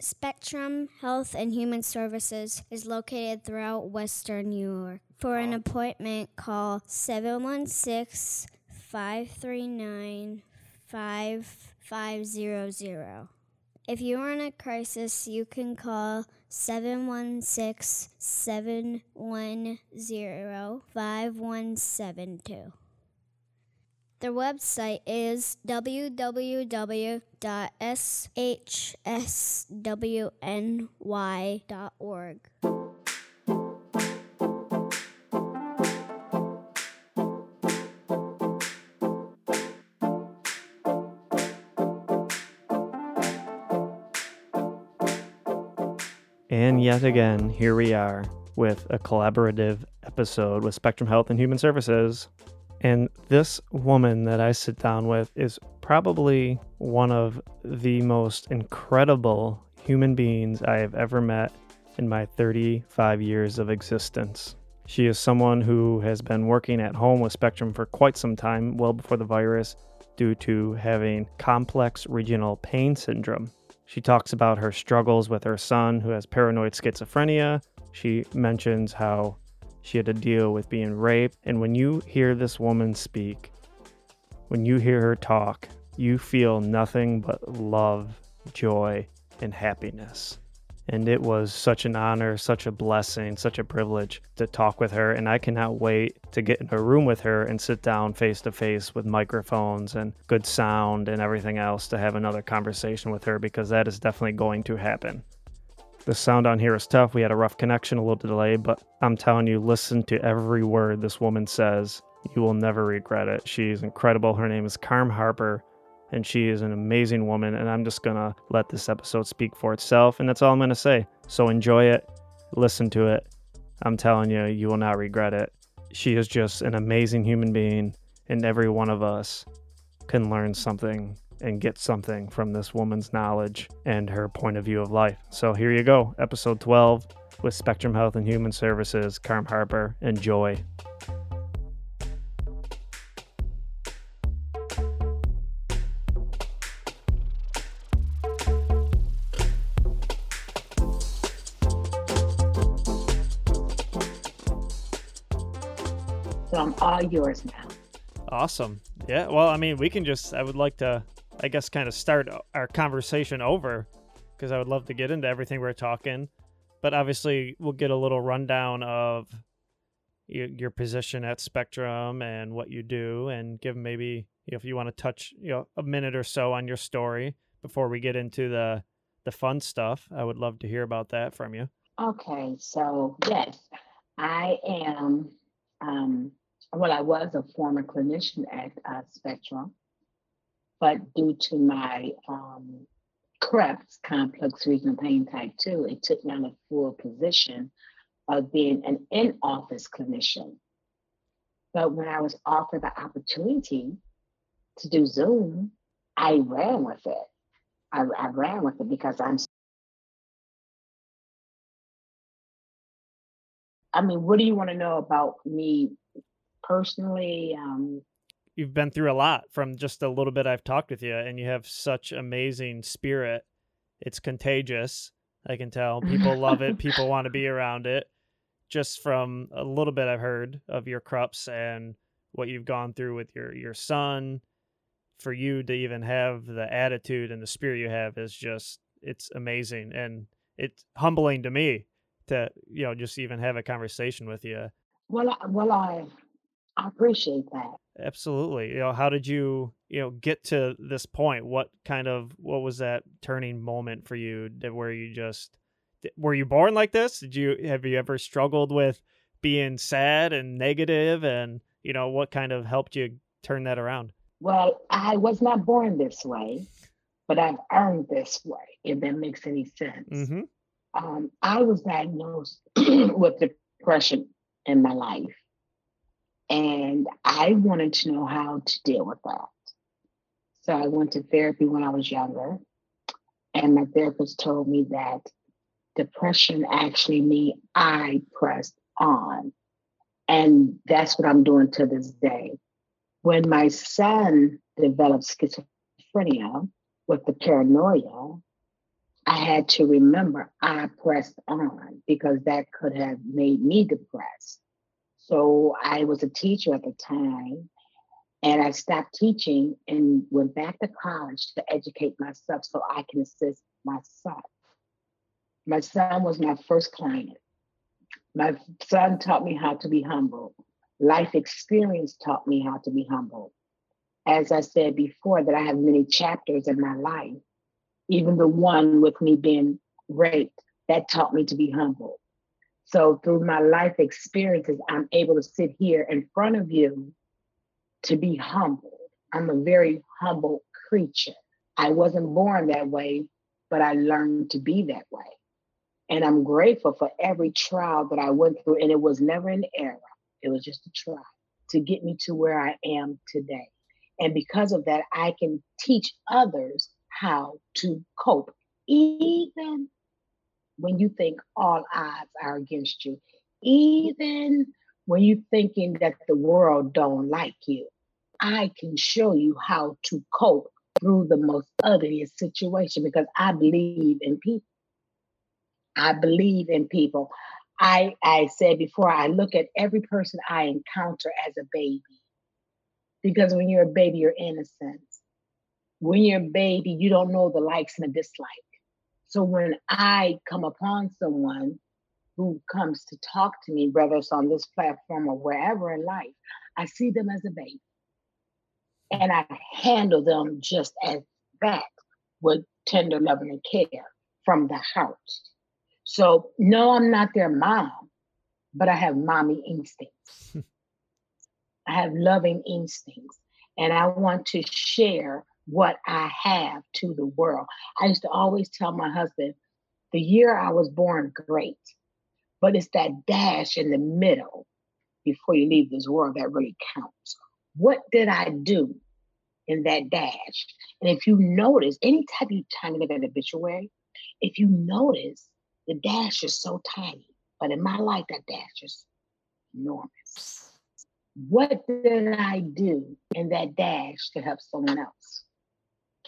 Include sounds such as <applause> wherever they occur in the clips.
Spectrum Health and Human Services is located throughout Western New York. For an appointment, call 716 539 5500. If you are in a crisis, you can call 716 710 5172. Their website is www.shswny.org. And yet again, here we are with a collaborative episode with Spectrum Health and Human Services. And this woman that I sit down with is probably one of the most incredible human beings I have ever met in my 35 years of existence. She is someone who has been working at home with Spectrum for quite some time, well before the virus, due to having complex regional pain syndrome. She talks about her struggles with her son who has paranoid schizophrenia. She mentions how she had to deal with being raped. And when you hear this woman speak, when you hear her talk, you feel nothing but love, joy, and happiness. And it was such an honor, such a blessing, such a privilege to talk with her. And I cannot wait to get in a room with her and sit down face to face with microphones and good sound and everything else to have another conversation with her because that is definitely going to happen. The sound on here is tough. We had a rough connection, a little delay, but I'm telling you, listen to every word this woman says. You will never regret it. She's incredible. Her name is Carm Harper and she is an amazing woman. And I'm just gonna let this episode speak for itself, and that's all I'm gonna say. So enjoy it, listen to it. I'm telling you, you will not regret it. She is just an amazing human being, and every one of us can learn something and get something from this woman's knowledge and her point of view of life. So here you go, episode 12 with Spectrum Health and Human Services, Carm Harper. Enjoy. So I'm all yours now. Awesome. Yeah. Well, I mean, we can just, I would like to, I guess, kind of start our conversation over because I would love to get into everything we're talking. But obviously, we'll get a little rundown of your, your position at Spectrum and what you do, and give maybe you know, if you want to touch you know a minute or so on your story before we get into the the fun stuff. I would love to hear about that from you. Okay, so yes, I am. Um, well, I was a former clinician at uh, Spectrum, but due to my um, CRPS, complex regional pain type 2, it took me on a full position of being an in office clinician. But when I was offered the opportunity to do Zoom, I ran with it. I, I ran with it because I'm. I mean, what do you want to know about me personally? Um, You've been through a lot from just a little bit I've talked with you, and you have such amazing spirit. It's contagious. I can tell. People love it. <laughs> People want to be around it. Just from a little bit I've heard of your CRPS and what you've gone through with your your son, for you to even have the attitude and the spirit you have is just it's amazing and it's humbling to me to you know just even have a conversation with you. well, I, well, I I appreciate that. Absolutely. You know, how did you, you know, get to this point? What kind of what was that turning moment for you that where you just were you born like this? Did you have you ever struggled with being sad and negative and, you know, what kind of helped you turn that around? Well, I was not born this way, but I've earned this way, if that makes any sense. Mhm. Um, I was diagnosed <clears throat> with depression in my life, and I wanted to know how to deal with that. So I went to therapy when I was younger, and my therapist told me that depression actually means I pressed on. And that's what I'm doing to this day. When my son developed schizophrenia with the paranoia, I had to remember I pressed on because that could have made me depressed. So I was a teacher at the time and I stopped teaching and went back to college to educate myself so I can assist my son. My son was my first client. My son taught me how to be humble. Life experience taught me how to be humble. As I said before, that I have many chapters in my life, even the one with me being raped, that taught me to be humble. So through my life experiences, I'm able to sit here in front of you to be humble. I'm a very humble creature. I wasn't born that way, but I learned to be that way. And I'm grateful for every trial that I went through. And it was never an error, it was just a trial to get me to where I am today. And because of that, I can teach others how to cope, even when you think all odds are against you, even when you're thinking that the world don't like you. I can show you how to cope through the most ugliest situation because I believe in people. I believe in people. I I said before I look at every person I encounter as a baby. Because when you're a baby, you're innocent. When you're a baby, you don't know the likes and the dislike. So when I come upon someone who comes to talk to me, whether it's on this platform or wherever in life, I see them as a baby. And I handle them just as that with tender loving and care from the house. So, no, I'm not their mom, but I have mommy instincts. <laughs> I have loving instincts, and I want to share what I have to the world. I used to always tell my husband, the year I was born, great, but it's that dash in the middle before you leave this world that really counts. What did I do in that dash? And if you notice, anytime you time you look at obituary, if you notice, the dash is so tiny, but in my life, that dash is enormous. What did I do in that dash to help someone else?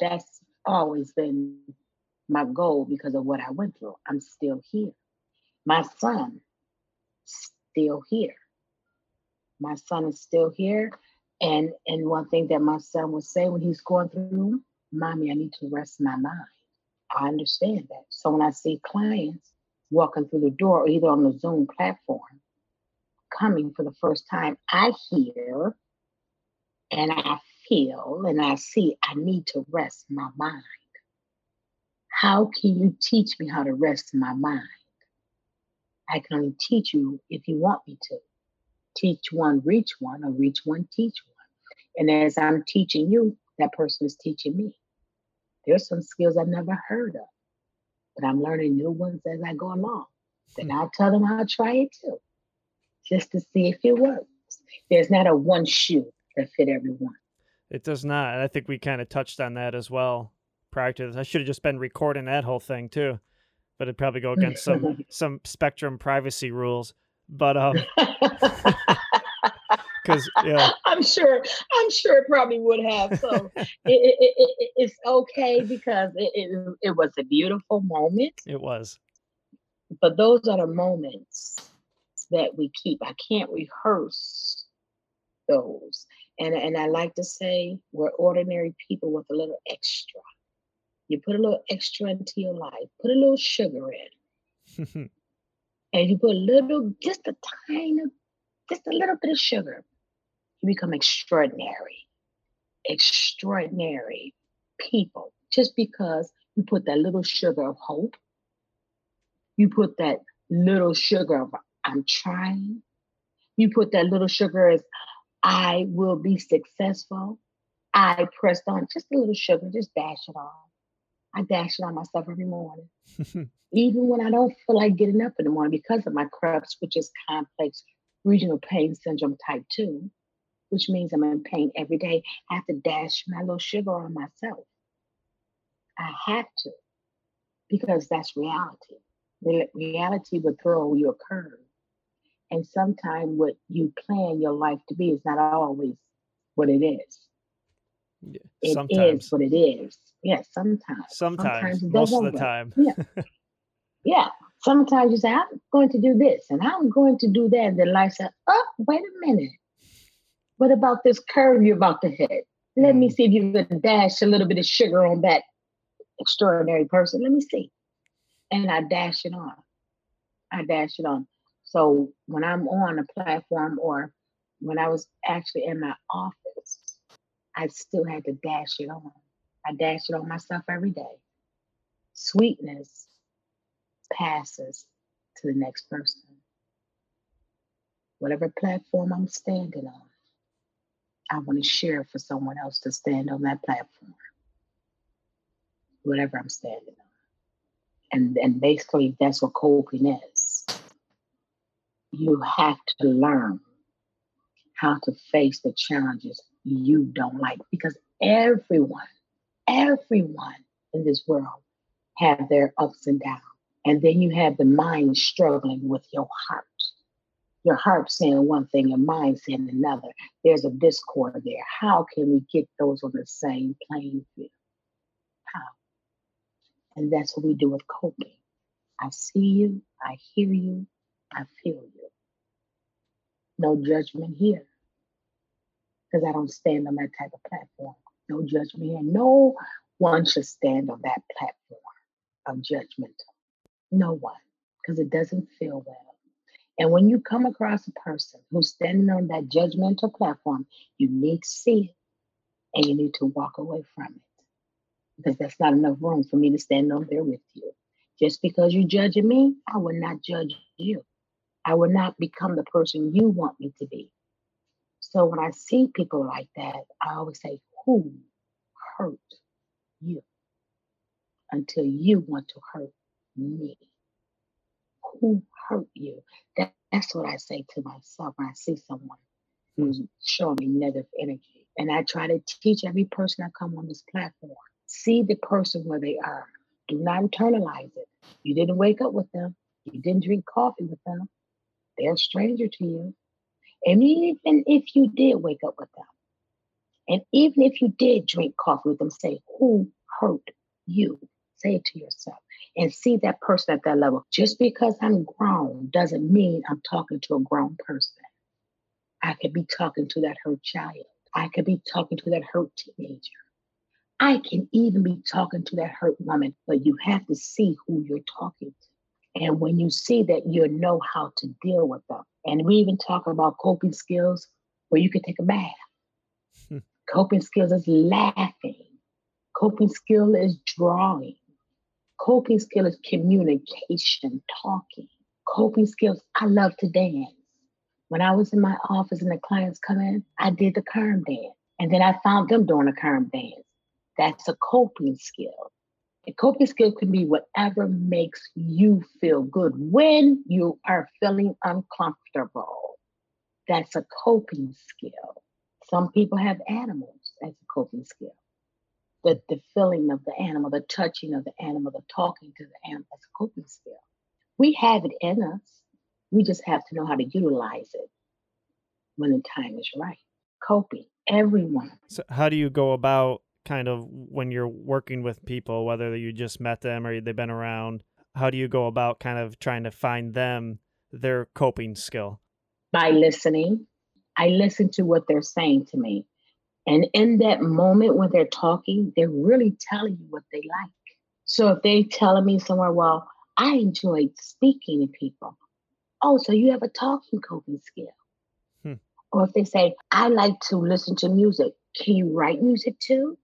That's always been my goal because of what I went through. I'm still here. My son, still here. My son is still here. And and one thing that my son would say when he's going through, mommy, I need to rest my mind. I understand that. So when I see clients walking through the door, either on the Zoom platform, coming for the first time, I hear and I feel and I see I need to rest my mind. How can you teach me how to rest my mind? I can only teach you if you want me to. Teach one, reach one, or reach one, teach one. And as I'm teaching you, that person is teaching me. There's some skills I've never heard of, but I'm learning new ones as I go along. Then hmm. I'll tell them I'll try it too, just to see if it works. There's not a one shoe that fit everyone. It does not. I think we kind of touched on that as well prior to this. I should have just been recording that whole thing too, but it'd probably go against some <laughs> some Spectrum privacy rules. But <laughs> um, because yeah, I'm sure I'm sure it probably would have. So it, it, it, it's okay because it, it was a beautiful moment. It was. But those are the moments that we keep. I can't rehearse those. And, and I like to say we're ordinary people with a little extra. You put a little extra into your life, put a little sugar in. <laughs> and you put a little, just a tiny, just a little bit of sugar you become extraordinary, extraordinary people just because you put that little sugar of hope, you put that little sugar of I'm trying, you put that little sugar as I will be successful. I pressed on just a little sugar, just dash it on. I dash it on myself every morning. <laughs> Even when I don't feel like getting up in the morning because of my CRPS, which is complex regional pain syndrome type 2 which means I'm in pain every day. I have to dash my little sugar on myself. I have to, because that's reality. Reality will throw you a curve. And sometimes what you plan your life to be is not always what it is. Yeah, It is sometimes. what it is. Yeah, sometimes. Sometimes. it Most of the time. Yeah. <laughs> Yeah. Sometimes you say, I'm going to do this and I'm going to do that. And then life says, oh, wait a minute. What about this curve you're about to hit? Let me Mm. see if you can dash a little bit of sugar on that extraordinary person. Let me see. And I dash it on. I dash it on. So when I'm on a platform or when I was actually in my office, I still had to dash it on. I dash it on myself every day. Sweetness passes to the next person. Whatever platform I'm standing on, I want to share for someone else to stand on that platform. Whatever I'm standing on. And and basically that's what coping is. You have to learn how to face the challenges you don't like because everyone, everyone in this world have their ups and downs. And then you have the mind struggling with your heart. Your heart saying one thing, your mind saying another. There's a discord there. How can we get those on the same playing field? How? And that's what we do with coping. I see you, I hear you, I feel you. No judgment here. Because I don't stand on that type of platform. No judgment here. No one should stand on that platform of judgment. No one, because it doesn't feel well. And when you come across a person who's standing on that judgmental platform, you need to see it and you need to walk away from it. Because that's not enough room for me to stand on there with you. Just because you're judging me, I will not judge you. I will not become the person you want me to be. So when I see people like that, I always say, Who hurt you until you want to hurt me? Who hurt you? That, that's what I say to myself when I see someone who's hmm. showing me negative energy. And I try to teach every person I come on this platform. See the person where they are. Do not internalize it. You didn't wake up with them. You didn't drink coffee with them. They're a stranger to you. And even if you did wake up with them, and even if you did drink coffee with them, say, Who hurt you? Say it to yourself and see that person at that level. Just because I'm grown doesn't mean I'm talking to a grown person. I could be talking to that hurt child. I could be talking to that hurt teenager. I can even be talking to that hurt woman, but you have to see who you're talking to. And when you see that, you know how to deal with them. And we even talk about coping skills where you can take a bath. Hmm. Coping skills is laughing. Coping skill is drawing. Coping skill is communication, talking. Coping skills, I love to dance. When I was in my office and the clients come in, I did the Carm dance. And then I found them doing a Carm dance. That's a coping skill. A coping skill can be whatever makes you feel good when you are feeling uncomfortable. That's a coping skill. Some people have animals as a coping skill. The, the feeling of the animal, the touching of the animal, the talking to the animal, that's a coping skill. We have it in us. We just have to know how to utilize it when the time is right. Coping, everyone. So how do you go about kind of when you're working with people, whether you just met them or they've been around? How do you go about kind of trying to find them their coping skill? by listening. I listen to what they're saying to me. And in that moment when they're talking, they're really telling you what they like. So if they telling me somewhere, well, I enjoy speaking to people. Oh, so you have a talking coping skill. Hmm. Or if they say, I like to listen to music. Can you write music too?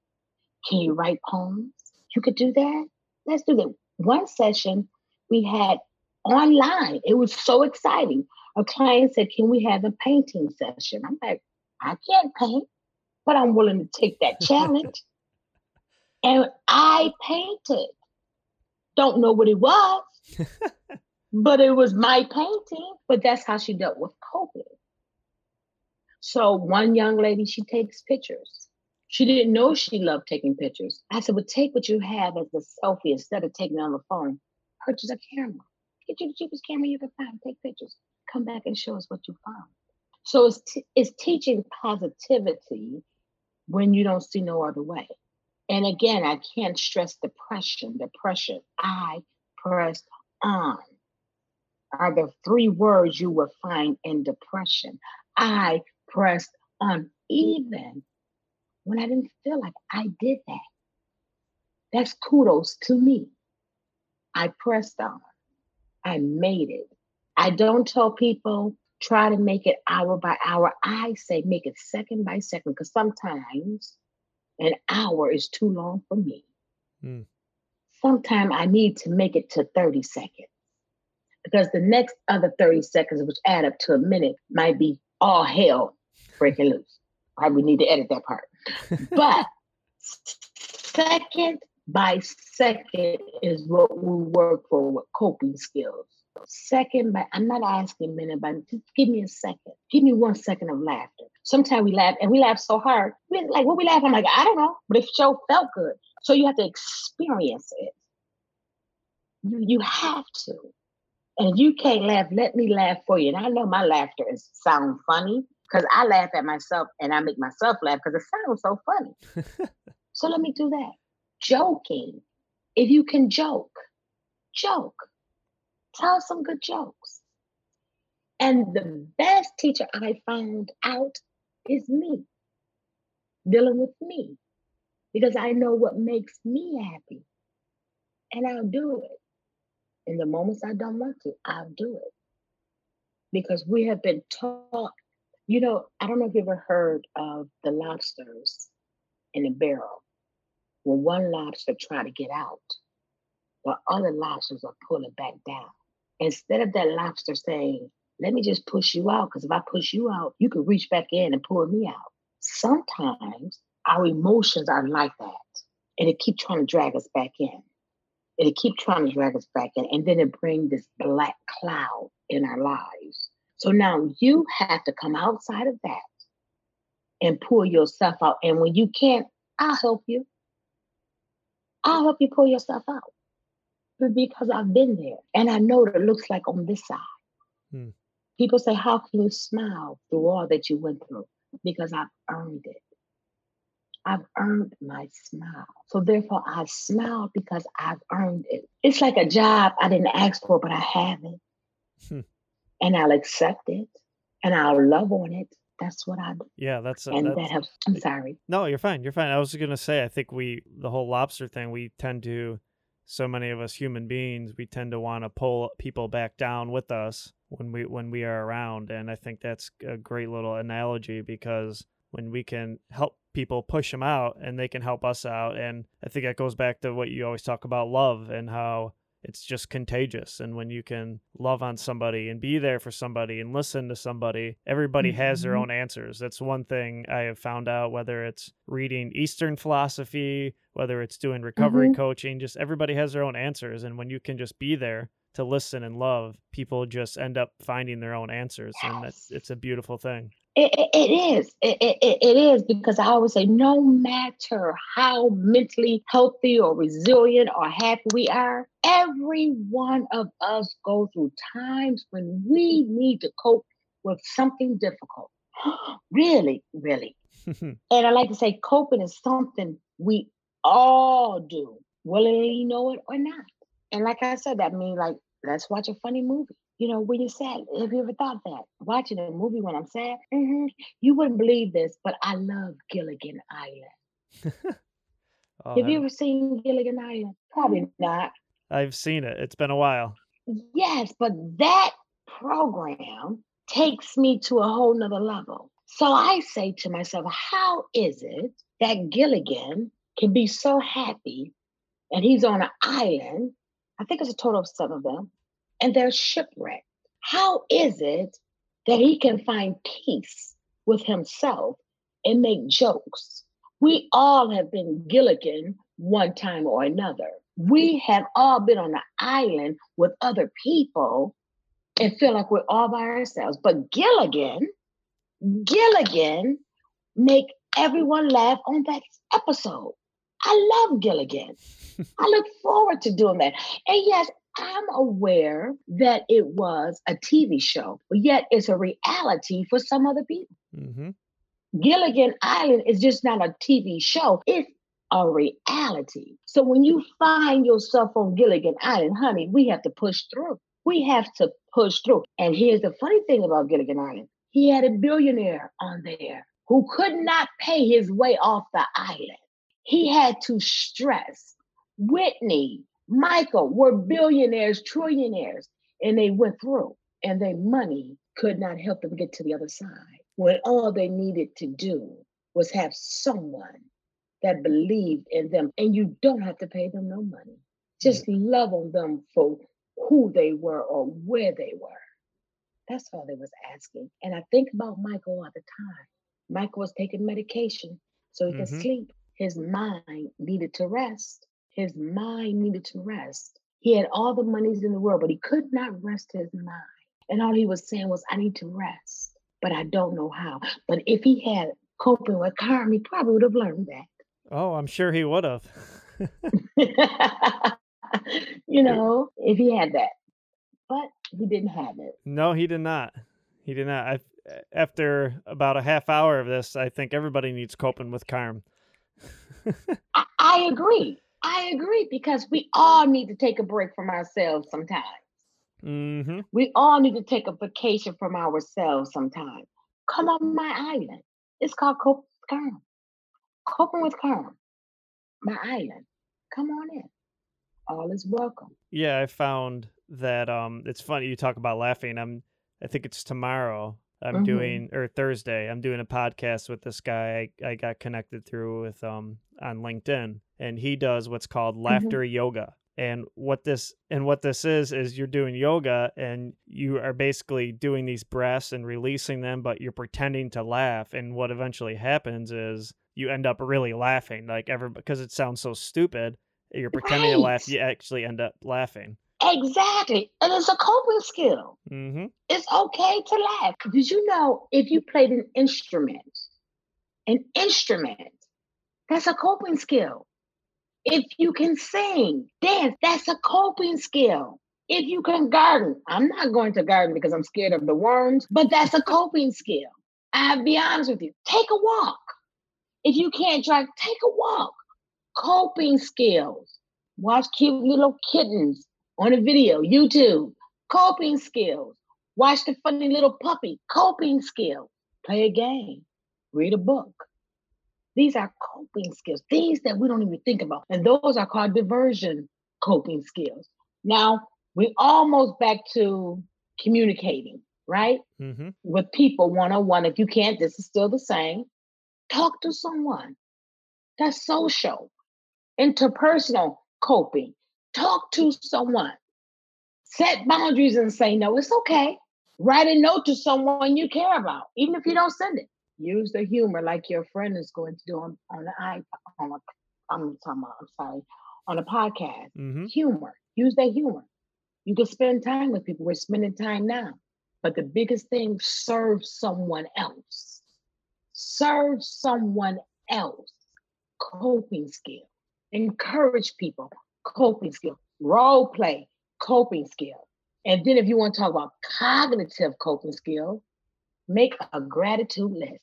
Can you write poems? You could do that. Let's do that. One session we had online. It was so exciting. A client said, Can we have a painting session? I'm like, I can't paint, but I'm willing to take that <laughs> challenge. and I painted. Don't know what it was, <laughs> but it was my painting. But that's how she dealt with COVID. So one young lady, she takes pictures. She didn't know she loved taking pictures. I said, Well, take what you have as a selfie instead of taking it on the phone. Purchase a camera. Get you the cheapest camera you can find. Take pictures. Come back and show us what you found. So it's, t- it's teaching positivity when you don't see no other way. And again, I can't stress depression, depression. I pressed on are the three words you will find in depression. I pressed on even when I didn't feel like I did that. That's kudos to me. I pressed on. I made it. I don't tell people try to make it hour by hour. I say make it second by second because sometimes an hour is too long for me. Mm. Sometimes I need to make it to 30 seconds because the next other 30 seconds, which add up to a minute, might be all hell breaking loose. Probably need to edit that part. But second by second is what we work for with coping skills. Second by, I'm not asking minute, but just give me a second. Give me one second of laughter. Sometimes we laugh and we laugh so hard. We like what we laugh. I'm like, I don't know, but it show felt good. So you have to experience it. You you have to. And if you can't laugh, let me laugh for you. And I know my laughter is sound funny because I laugh at myself and I make myself laugh because it sounds so funny. <laughs> so let me do that. Joking. If you can joke, joke. Tell some good jokes. And the hmm. best teacher I found out is me, dealing with me, because I know what makes me happy. And I'll do it. In the moments I don't want to, I'll do it. Because we have been taught, you know, I don't know if you ever heard of the lobsters in a barrel. When one lobster try to get out, the other lobsters are pulling back down. Instead of that lobster saying, let me just push you out, because if I push you out, you can reach back in and pull me out. Sometimes our emotions are like that, and it keep trying to drag us back in. It'll keep trying to drag us back in, and then it bring this black cloud in our lives. So now you have to come outside of that and pull yourself out. And when you can't, I'll help you. I'll help you pull yourself out. Because I've been there and I know what it looks like on this side. Hmm. People say, How can you smile through all that you went through? Because I've earned it. I've earned my smile. So therefore, I smile because I've earned it. It's like a job I didn't ask for, but I have it. Hmm. And I'll accept it and I'll love on it. That's what I do. Yeah, that's uh, and that's, that has, I'm sorry. No, you're fine. You're fine. I was gonna say, I think we the whole lobster thing. We tend to, so many of us human beings, we tend to want to pull people back down with us when we when we are around, and I think that's a great little analogy because when we can help people push them out and they can help us out and i think that goes back to what you always talk about love and how it's just contagious and when you can love on somebody and be there for somebody and listen to somebody everybody mm-hmm. has their mm-hmm. own answers that's one thing i have found out whether it's reading eastern philosophy whether it's doing recovery mm-hmm. coaching just everybody has their own answers and when you can just be there to listen and love people just end up finding their own answers yes. and it's, it's a beautiful thing it, it, it is. It, it, it is because I always say, no matter how mentally healthy or resilient or happy we are, every one of us go through times when we need to cope with something difficult. <gasps> really, really. <laughs> and I like to say, coping is something we all do, willingly know it or not. And like I said, that means like, let's watch a funny movie you know, when you're sad, have you ever thought that? Watching a movie when I'm sad, mm-hmm, you wouldn't believe this, but I love Gilligan Island. <laughs> oh, have you ever seen Gilligan Island? Probably not. I've seen it. It's been a while. Yes, but that program takes me to a whole nother level. So I say to myself, how is it that Gilligan can be so happy and he's on an island? I think it's a total of seven of them and they're shipwrecked. How is it that he can find peace with himself and make jokes? We all have been Gilligan one time or another. We have all been on an island with other people and feel like we're all by ourselves. But Gilligan, Gilligan make everyone laugh on that episode. I love Gilligan. <laughs> I look forward to doing that. And yes, I'm aware that it was a TV show, but yet it's a reality for some other people. Mm-hmm. Gilligan Island is just not a TV show, it's a reality. So when you find yourself on Gilligan Island, honey, we have to push through. We have to push through. And here's the funny thing about Gilligan Island he had a billionaire on there who could not pay his way off the island. He had to stress. Whitney, Michael were billionaires, trillionaires, and they went through, and their money could not help them get to the other side when all they needed to do was have someone that believed in them. And you don't have to pay them no money. Just love on them for who they were or where they were. That's all they was asking. And I think about Michael all the time. Michael was taking medication so he could Mhm. sleep. His mind needed to rest. His mind needed to rest. He had all the monies in the world, but he could not rest his mind. And all he was saying was, I need to rest, but I don't know how. But if he had coping with karma, he probably would have learned that. Oh, I'm sure he would have. <laughs> you know, if he had that. But he didn't have it. no, he did not. He did not. I, after about a half hour of this, I think everybody needs coping with Carm. <laughs> I, I agree. I agree because we all need to take a break from ourselves sometimes. hmm We all need to take a vacation from ourselves sometimes. Come on my island. It's called Coping with Carm. Coping with Carm. My island. Come on in. All is welcome. Yeah, I found that um it's funny you talk about laughing. I'm I think it's tomorrow. I'm Mhm. doing or Thursday. I'm doing a podcast with this guy I, I got connected through with um on LinkedIn and he does what's called laughter yoga. And what this and what this is is you're doing yoga and you are basically doing these breaths and releasing them but you're pretending to laugh and what eventually happens is you end up really laughing like ever because it sounds so stupid you're pretending to laugh you actually end up laughing Exactly. And it's a coping skill. hmm It's okay to laugh. Did you know if you played an instrument, an instrument, that's a coping skill. If you can sing, dance, that's a coping skill. If you can garden, I'm not going to garden because I'm scared of the worms, but that's a coping skill. I'll be honest with you. Take a walk. If you can't drive, take a walk. Coping skills. Watch cute little kittens on a video, YouTube. Coping skills. Watch the funny little puppy. Coping skills. Play a game. Read a book. These are coping skills, things that we don't even think about. And those are called diversion coping skills. Now, we're almost back to communicating, right? hmm With people one on one. If you can't, this is still the same. Talk to someone. That's social. Interpersonal coping. Talk to someone. Set boundaries and say no. It's okay. Write a note to someone you care about, even if you don't send it. Use the humor like your friend is going to do on, on the iPod. On a, I'm, talking about, I'm sorry, on a podcast. hmm Humor. Use that humor. You can spend time with people. We're spending time now. But the biggest thing, serve someone else. Serve someone else. Coping skill. Encourage people. Coping skill. Role play. Coping skill. And then if you want to talk about cognitive coping skill, make a gratitude list.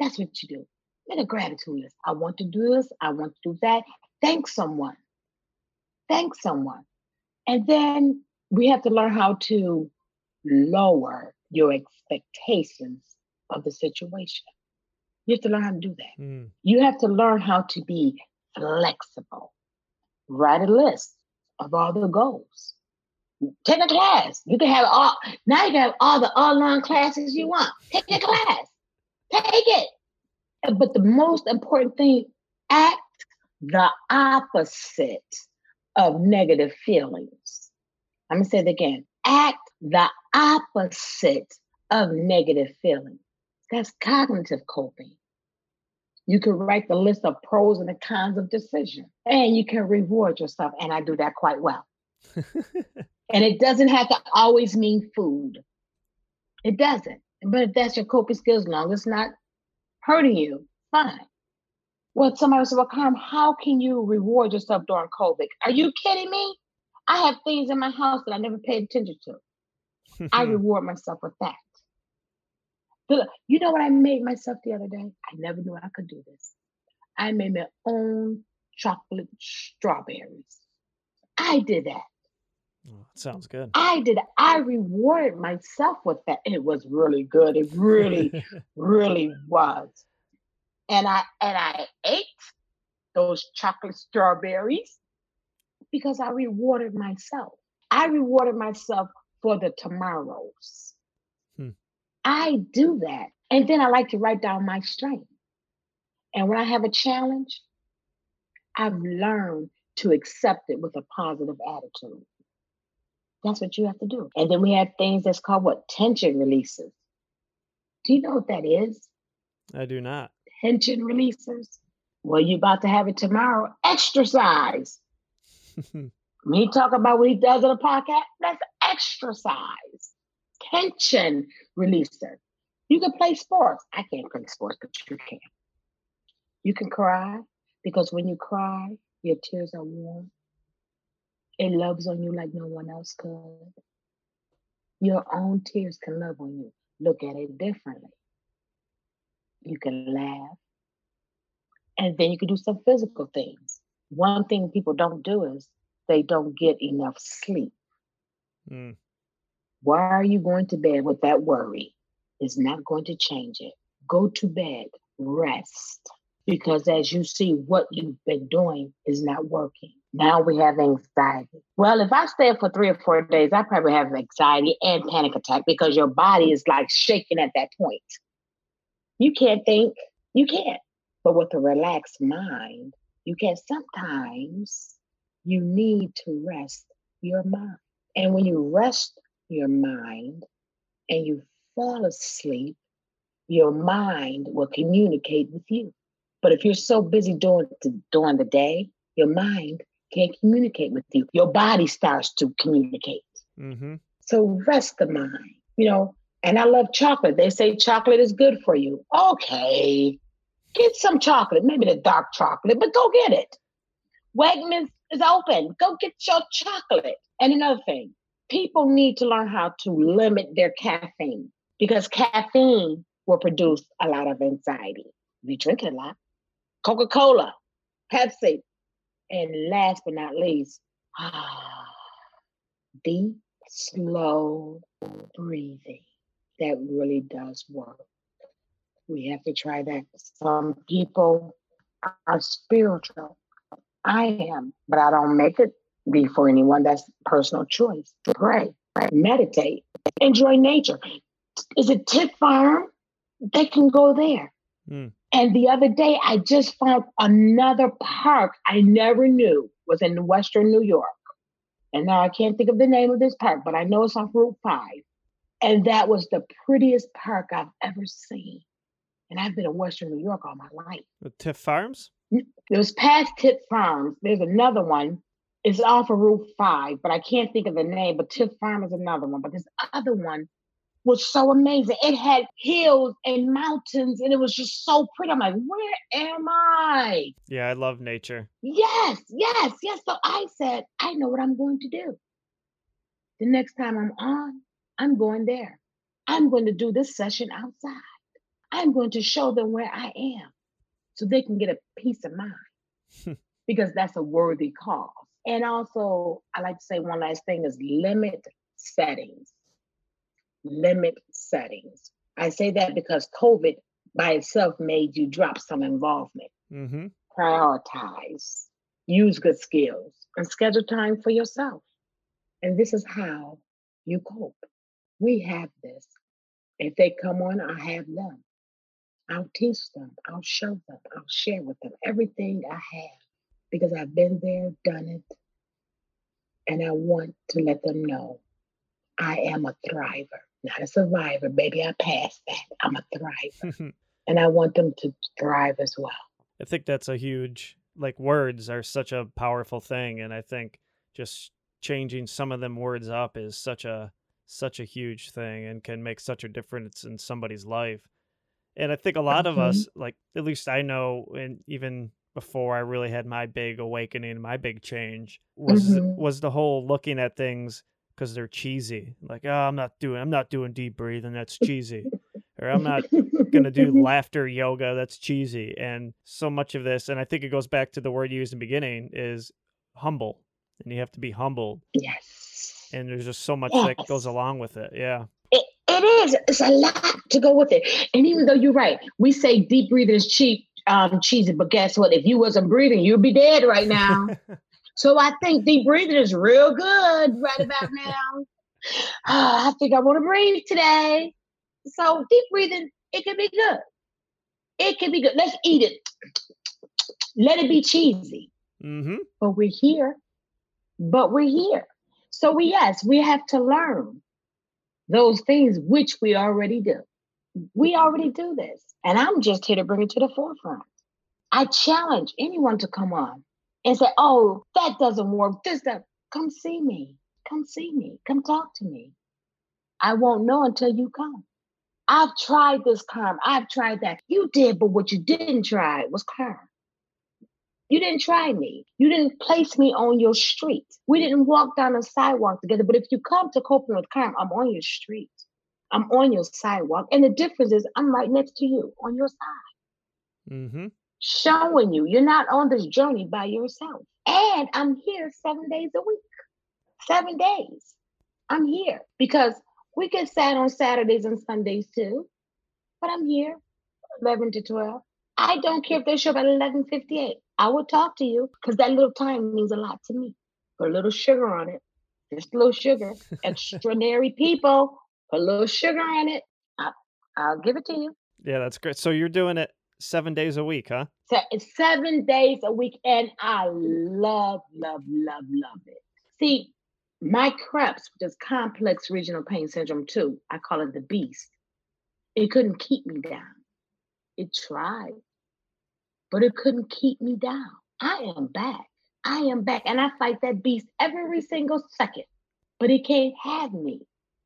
That's what you do. Make a gratitude list. I want to do this. I want to do that. Thank someone. Thank someone. And then we have to learn how to lower your expectations of the situation. You have to learn how to do that. Mm. You have to learn how to be flexible. Write a list of all the goals. Take a class. You can have all now you can have all the online classes you want. Take a class. Take it. But the most important thing, act the opposite of negative feelings. I'm gonna say it again. Act the opposite of negative feelings. That's cognitive coping. You can write the list of pros and the cons of decision, and you can reward yourself. And I do that quite well. <laughs> And it doesn't have to always mean food. It doesn't. But if that's your coping skills, long as it's not hurting you, fine. Well, somebody said, Well, Carm, how can you reward yourself during COVID? Are you kidding me? I have things in my house that I never paid attention to. <laughs> I reward myself with that. You know what I made myself the other day? I never knew I could do this. I made my own chocolate strawberries. I did that. Oh, sounds good. I did. I rewarded myself with that. It was really good. It really, <laughs> really was. And I and I ate those chocolate strawberries because I rewarded myself. I rewarded myself for the tomorrows. Hmm. I do that. And then I like to write down my strength. And when I have a challenge, I've learned to accept it with a positive attitude. That's what you have to do. And then we have things that's called what? Tension releases. Do you know what that is? I do not. Tension releases. Well, you're about to have it tomorrow. Exercise. <laughs> when he talk about what he does in a podcast, that's exercise. Tension releaser. You can play sports. I can't play sports, but you can. You can cry because when you cry, your tears are warm. It loves on you like no one else could. Your own tears can love on you. Look at it differently. You can laugh. And then you can do some physical things. One thing people don't do is they don't get enough sleep. Mm. Why are you going to bed with that worry? It's not going to change it. Go to bed, rest because as you see, what you've been doing is not working. Now we have anxiety. Well, if I stay for three or four days, I probably have anxiety and panic attack because your body is like shaking at that point. You can't think, you can't. But with a relaxed mind, you can sometimes you need to rest your mind. And when you rest your mind and you fall asleep, your mind will communicate with you. But if you're so busy doing during the day, your mind can't communicate with you. Your body starts to communicate. Mm-hmm. So rest the mind, you know. And I love chocolate. They say chocolate is good for you. Okay, get some chocolate, maybe the dark chocolate, but go get it. Wegmans is open. Go get your chocolate. And another thing, people need to learn how to limit their caffeine because caffeine will produce a lot of anxiety. If you drink it a lot, Coca Cola, Pepsi, and last but not least, <sighs> deep, slow breathing. That really does work. We have to try that. Some people are spiritual. I am, but I don't make it be for anyone. That's personal choice. Pray, meditate, enjoy nature. Is it Tifft Farm? They can go there. Mm. And the other day, I just found another park I never knew was in Western New York. And now I can't think of the name of this park, but I know it's off Route 5. And that was the prettiest park I've ever seen. And I've been in Western New York all my life. The Tifft Farms? It was past Tifft Farms. There's another one. It's off of Route 5, but I can't think of the name. But Tifft Farm is another one. But this other one was so amazing. It had hills and mountains, and it was just so pretty. I'm like, where am I? Yeah, I love nature. Yes, yes, yes. So I said, I know what I'm going to do. The next time I'm on, I'm going there. I'm going to do this session outside. I'm going to show them where I am so they can get a peace of mind <laughs> because that's a worthy cause. And also, I like to say one last thing is limit settings limit settings. I say that because COVID by itself made you drop some involvement. Mm-hmm. Prioritize, use good skills, and schedule time for yourself. And this is how you cope. We have this. If they come on, I have them. I'll teach them, I'll show them, I'll share with them everything I have because I've been there, done it, and I want to let them know I am a thriver not a survivor. Baby, I passed that. I'm a thriver. <laughs> and I want them to thrive as well. I think that's a huge, like, words are such a powerful thing. And I think just changing some of them words up is such a, such a huge thing and can make such a difference in somebody's life. And I think a lot mm-hmm. of us, like, at least I know, and even before I really had my big awakening, my big change was mm-hmm. was the whole looking at things because they're cheesy. Like, oh, I'm not doing, I'm not doing deep breathing. That's cheesy. or I'm not going to do <laughs> laughter yoga. That's cheesy. And so much of this, and I think it goes back to the word you used in the beginning, is humble. And you have to be humbled. Yes. And there's just so much Yes. that goes along with it. Yeah. It, it is. It's a lot to go with it. And even though you're right, we say deep breathing is cheap, um, cheesy, but guess what? If you wasn't breathing, you'd be dead right now. <laughs> so I think deep breathing is real good right about <laughs> now. Ah, I think I want to breathe today. So deep breathing, it can be good. It can be good. Let's eat it. Let it be cheesy. mm-hmm. But we're here. But we're here. So we yes, we have to learn those things which we already do. We already do this. And I'm just here to bring it to the forefront. I challenge anyone to come on and say, oh, that doesn't work. This, that. Come see me. Come see me. Come talk to me. I won't know until you come. I've tried this Carm. I've tried that. You did, but what you didn't try was Carm. You didn't try me. You didn't place me on your street. We didn't walk down the sidewalk together. But if you come to coping with Carm, I'm on your street. I'm on your sidewalk. And the difference is I'm right next to you on your side, Mm-hmm. Showing you you're not on this journey by yourself. And I'm here seven days a week. Seven days. I'm here because we get sad on Saturdays and Sundays too. But I'm here 11 to 12. I don't care if they show up at 11:58. I will talk to you because that little time means a lot to me. Put a little sugar on it. Just a little sugar. <laughs> Extraordinary people. Put a little sugar on it. I, I'll give it to you. Yeah, that's great. So you're doing it seven days a week, huh? Seven days a week, and I love, love, love, love it. See, my CRPS, which is complex regional pain syndrome too, I call it the beast. It couldn't keep me down. It tried, but it couldn't keep me down. I am back. I am back, and I fight that beast every single second, but it can't have me.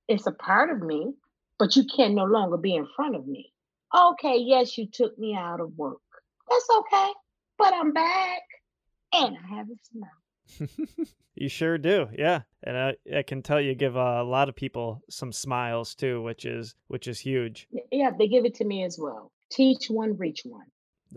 It's a part of me, but you can no longer be in front of me. Okay, yes, you took me out of work. That's okay, but I'm back and I have a smile. <laughs> you sure do, yeah. And I, I can tell you give a lot of people some smiles too, which is which is huge. Yeah, they give it to me as well. Teach one, reach one.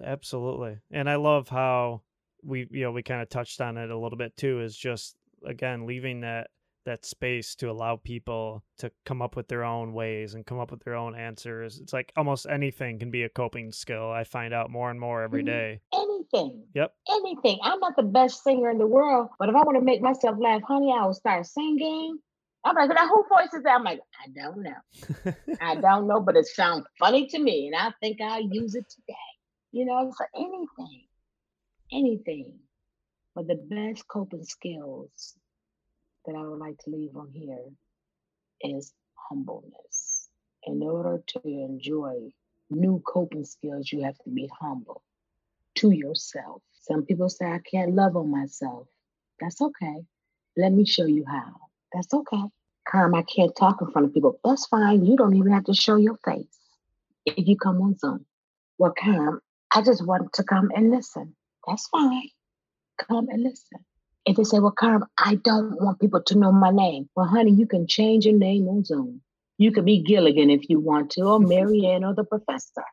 Absolutely. And I love how we you know we kind of touched on it a little bit too is just again leaving that that space to allow people to come up with their own ways and come up with their own answers. It's like almost anything can be a coping skill. I find out more and more every Mhm. Anything. Yep. Anything. I'm not the best singer in the world, but if I want to make myself laugh, honey, I will start singing. I'm like, now who voice is that? I'm like, I don't know. <laughs> I don't know, but it sounds funny to me, and I think I'll use it today. You know, so anything, anything. But the best coping skills that I would like to leave on here is humbleness. In order to enjoy new coping skills, you have to be humble to yourself. Some people say, I can't love on myself. That's okay. Let me show you how. That's okay. Carm, I can't talk in front of people. That's fine. You don't even have to show your face if you come on Zoom. Well, Carm, I just want to come and listen. That's fine. Come and listen. If they say, Well, Carm, I don't want people to know my name. Well, honey, you can change your name on Zoom. You could be Gilligan if you want to, or Marianne or the professor.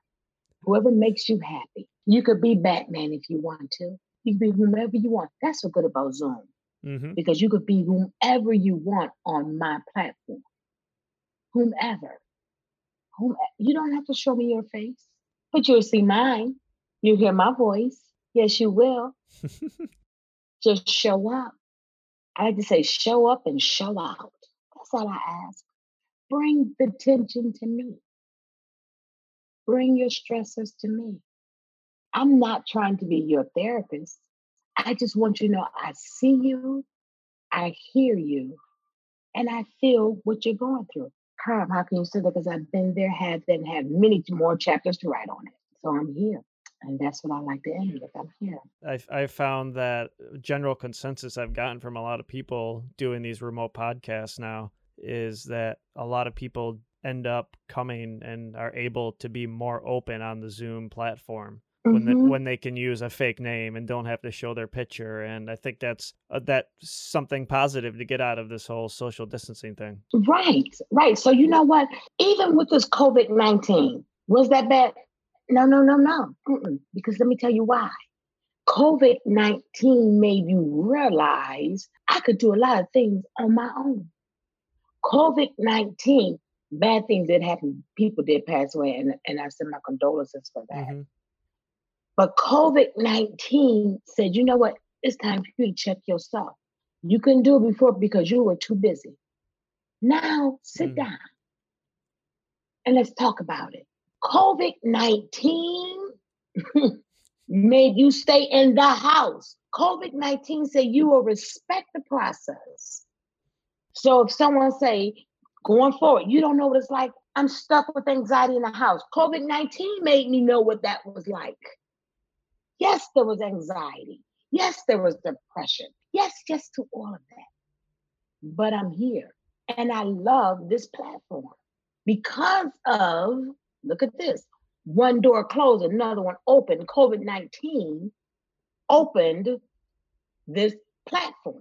Whoever makes you happy. You could be Batman if you want to. You can be whomever you want. That's what's good about Zoom hmm because you could be whomever you want on my platform. Whomever. Whom you don't have to show me your face, but you'll see mine. You'll hear my voice. Yes, you will. <laughs> Just show up. I like to say show up and show out. That's all I ask. Bring the tension to me. Bring your stressors to me. I'm not trying to be your therapist. I just want you to know I see you, I hear you, and I feel what you're going through. Carm, how can you say that? Because I've been there, that, and have many more chapters to write on it. So I'm here. And that's what I like to end with. I'm here. I've, I've found that general consensus I've gotten from a lot of people doing these remote podcasts now is that a lot of people end up coming and are able to be more open on the Zoom platform. when they, Mhm. when they can use a fake name and don't have to show their picture. And I think that's uh, that's something positive to get out of this whole social distancing thing. Right, right. So you know what? Even with this COVID nineteen, was that bad? No, no, no, no. Mm-mm. Because let me tell you why. COVID nineteen made you realize I could do a lot of things on my own. COVID nineteen, bad things did happen. People did pass away, and and I send my condolences for that. Mhm. But COVID 19 said, you know what? It's time for you to check yourself. You couldn't do it before because you were too busy. Now sit Mm. down and let's talk about it. COVID 19 made you stay in the house. COVID 19 said you will respect the process. So if someone say, going forward, you don't know what it's like, I'm stuck with anxiety in the house. COVID 19 made me know what that was like. Yes, there was anxiety. Yes, there was depression. Yes, yes to all of that. But I'm here and I love this platform because of, look at this, one door closed, another one open. COVID 19 opened this platform.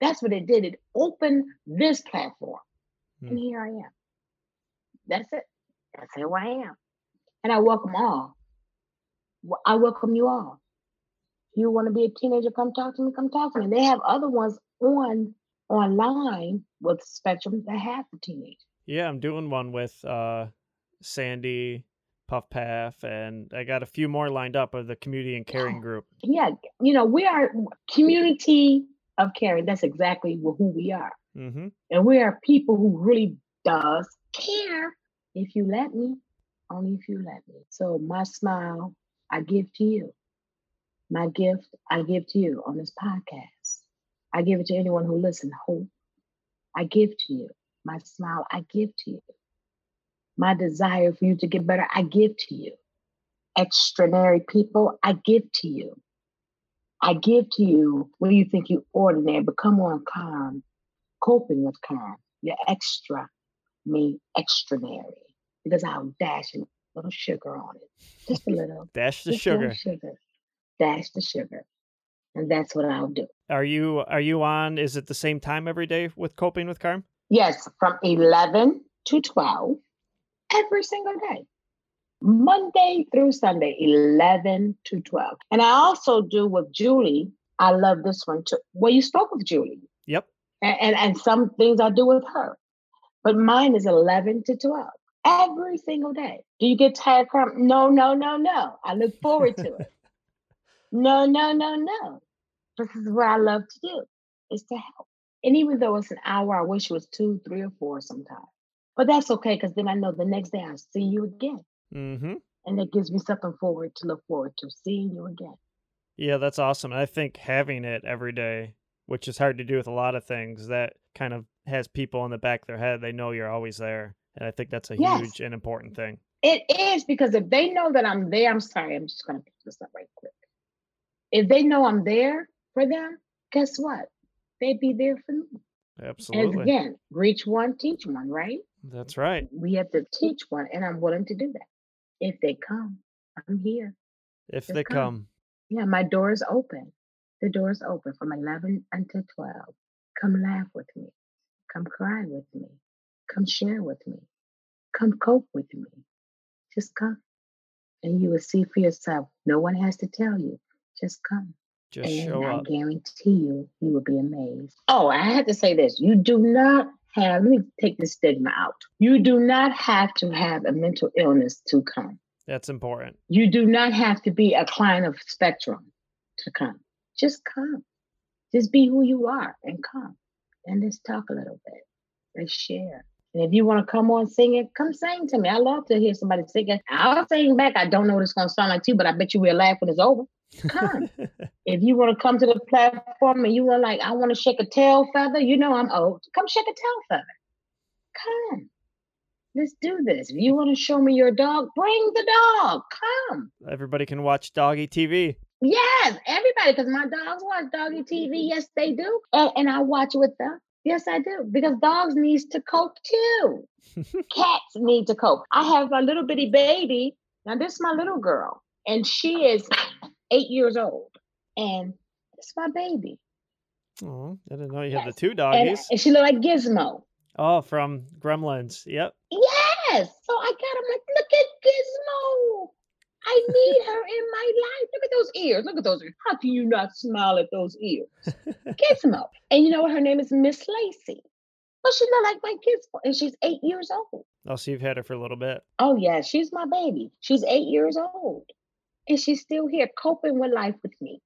That's what it did. It opened this platform. And Hmm. here I am. That's it. That's who I am. And I welcome all. I welcome you all. You want to be a teenager, come talk to me, come talk to me. They have other ones on online with Spectrum that have the teenage. Yeah, I'm doing one with uh, Sandy, Puff Path, and I got a few more lined up of the community and caring group. Yeah, you know, we are community of caring. That's exactly who we are. Mm-hmm. And we are people who really does care if you let me, only if you let me. So my smile, I give to you. My gift, I give to you on this podcast. I give it to anyone who listens. Hope, I give to you. My smile, I give to you. My desire for you to get better, I give to you. Extraordinary people, I give to you. I give to you when you think you ordinary, but come on, Carm, coping with Carm. You're extra, me extraordinary, because I'll dash a little sugar on it, just a little, <laughs> Dash the just a little sugar. sugar, dash the sugar, and that's what I'll do. Are you are you on? Is it the same time every day with coping with calm? Yes, from 11 to 12 every single day. Monday through Sunday, 11 to 12. And I also do with Julie. I love this one too. Well, you spoke with Julie, Yep. and, and, and some things I do with her. But mine is 11 to 12 every single day. Do you get tired? Carm? No, no, no, no. I look forward to it. <laughs> No, no, no, no. This is what I love to do is to help. And even though it's an hour, I wish it was two, three, or four sometimes. But that's okay because then I know the next day I'll see you again. mm-hmm. And it gives me something forward to look forward to seeing you again. Yeah, that's awesome. And I think having it every day, which is hard to do with a lot of things, that kind of has people in the back of their head. They know you're always there. And I think that's a Yes. huge and important thing. It is because if they know that I'm there, I'm sorry, I'm just going to pick this up right quick. If they know I'm there for them, guess what? They'd be there for me. Absolutely. And again, reach one, teach one, right? That's right. We have to teach one, and I'm willing to do that. If they come, I'm here. If Just they come. come. Yeah, my door is open. The door is open from 11 until 12. Come laugh with me. Come cry with me. Come share with me. Come cope with me. Just come. And you will see for yourself. No one has to tell you. Just come. Just and show I up. guarantee you, you will be amazed. Oh, I had to say this. You do not have, let me take this stigma out. You do not have to have a mental illness to come. That's important. You do not have to be a client of Spectrum to come. Just come. Just be who you are and come. And let's talk a little bit. Let's share. And if you want to come on singing, come sing to me. I love to hear somebody singing. I'll sing back. I don't know what it's going to sound like to you, but I bet you we'll laugh when it's over. Come. <laughs> if you want to come to the platform and you want like, I want to shake a tail feather, you know I'm old. Come shake a tail feather. Come. Let's do this. If you want to show me your dog, bring the dog. Come. Everybody can watch Doggy TV. Yes, everybody, because my dogs watch doggy TV. Yes, they do. And, and I watch with them. Yes, I do. Because dogs needs to cope too. <laughs> Cats need to cope. I have a little bitty baby. Now, this is my little girl. and she is eight years old, and it's my baby. Oh, I didn't know you had the two And, doggies. and she look like Gizmo. Oh, from Gremlins. Yep. Yes. So I got him like, look at Gizmo. I need her in my life. Look at those ears. Look at those ears. How can you not smile at those ears? <laughs> Gizmo. And you know what? Her name is Miss Lacey. Well, she look like my Gizmo, and she's eight years old. Oh, so you've had her for a little bit. Oh yeah, she's my baby. She's eight years old, and she's still here coping with life with me.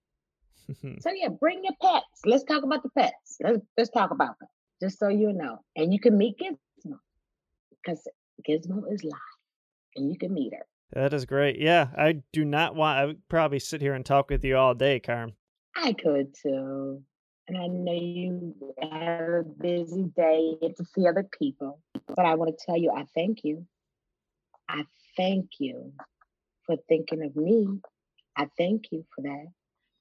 <laughs> So yeah, bring your pets. Let's talk about the pets. Let's let's talk about them, just so you know. And you can meet Gizmo, because Gizmo is live, and you can meet her. that is great. Yeah, I do not want. I would probably sit here and talk with you all day, Carm. I could too. And I know you have a busy day to see other people. But I want to tell you, I thank you. I thank you for thinking of me. I thank you for that.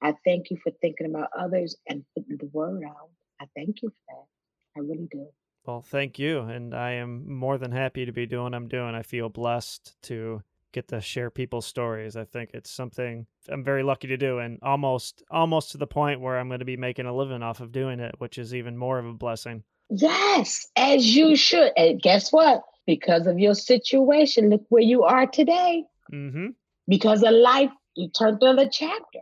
I thank you for thinking about others and putting the word out. I thank you for that. I really do. Well, thank you, and I am more than happy to be doing what I'm doing. I feel blessed to get to share people's stories. I think it's something I'm very lucky to do, and almost almost to the point where I'm going to be making a living off of doing it, which is even more of a blessing. Yes, as you should. And guess what? Because of your situation, look where you are today. Mm-hmm. Because of life, you turned the chapter.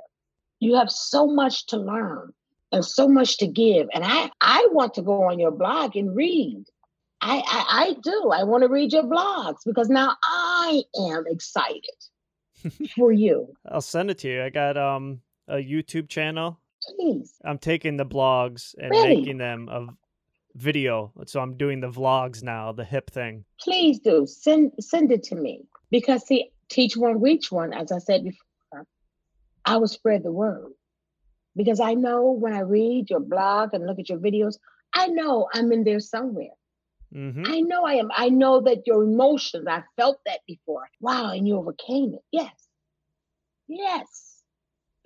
You have so much to learn and so much to give. And I, I want to go on your blog and read. I, I, I do. I want to read your blogs because now I am excited <laughs> for you. I'll send it to you. I got um a YouTube channel. Please. I'm taking the blogs and Really? making them a video. So I'm doing the vlogs now, the hip thing. please do send send it to me because see teach one reach one as i said before i will spread the word. Because i know when i read your blog and look at your videos i know i'm in there somewhere. Mm-hmm. i know i am. I know that your emotions i felt that before. Wow and you overcame it. Yes. Yes.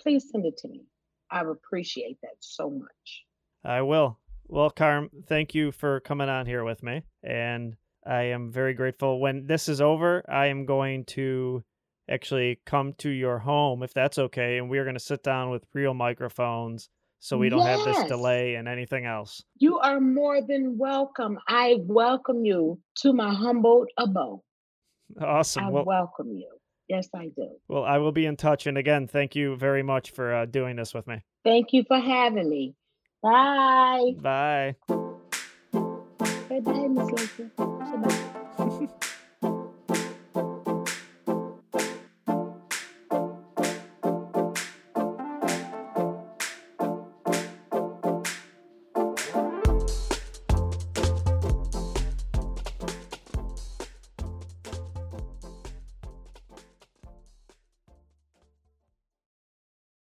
Please send it to me. I appreciate that so much. I will. Well, Carm, thank you for coming on here with me. And I am very grateful. When this is over, I am going to actually come to your home, if that's okay. And we're going to sit down with real microphones so we don't have this delay and anything else. you are more than welcome i welcome you to my humbled abode Awesome. I Well, welcome you. Yes, I do. well, I will be in touch. And again, thank you very much for uh, doing this with me. Thank you for having me. Bye. Bye. Bye bye, Miss Lacey. Bye bye.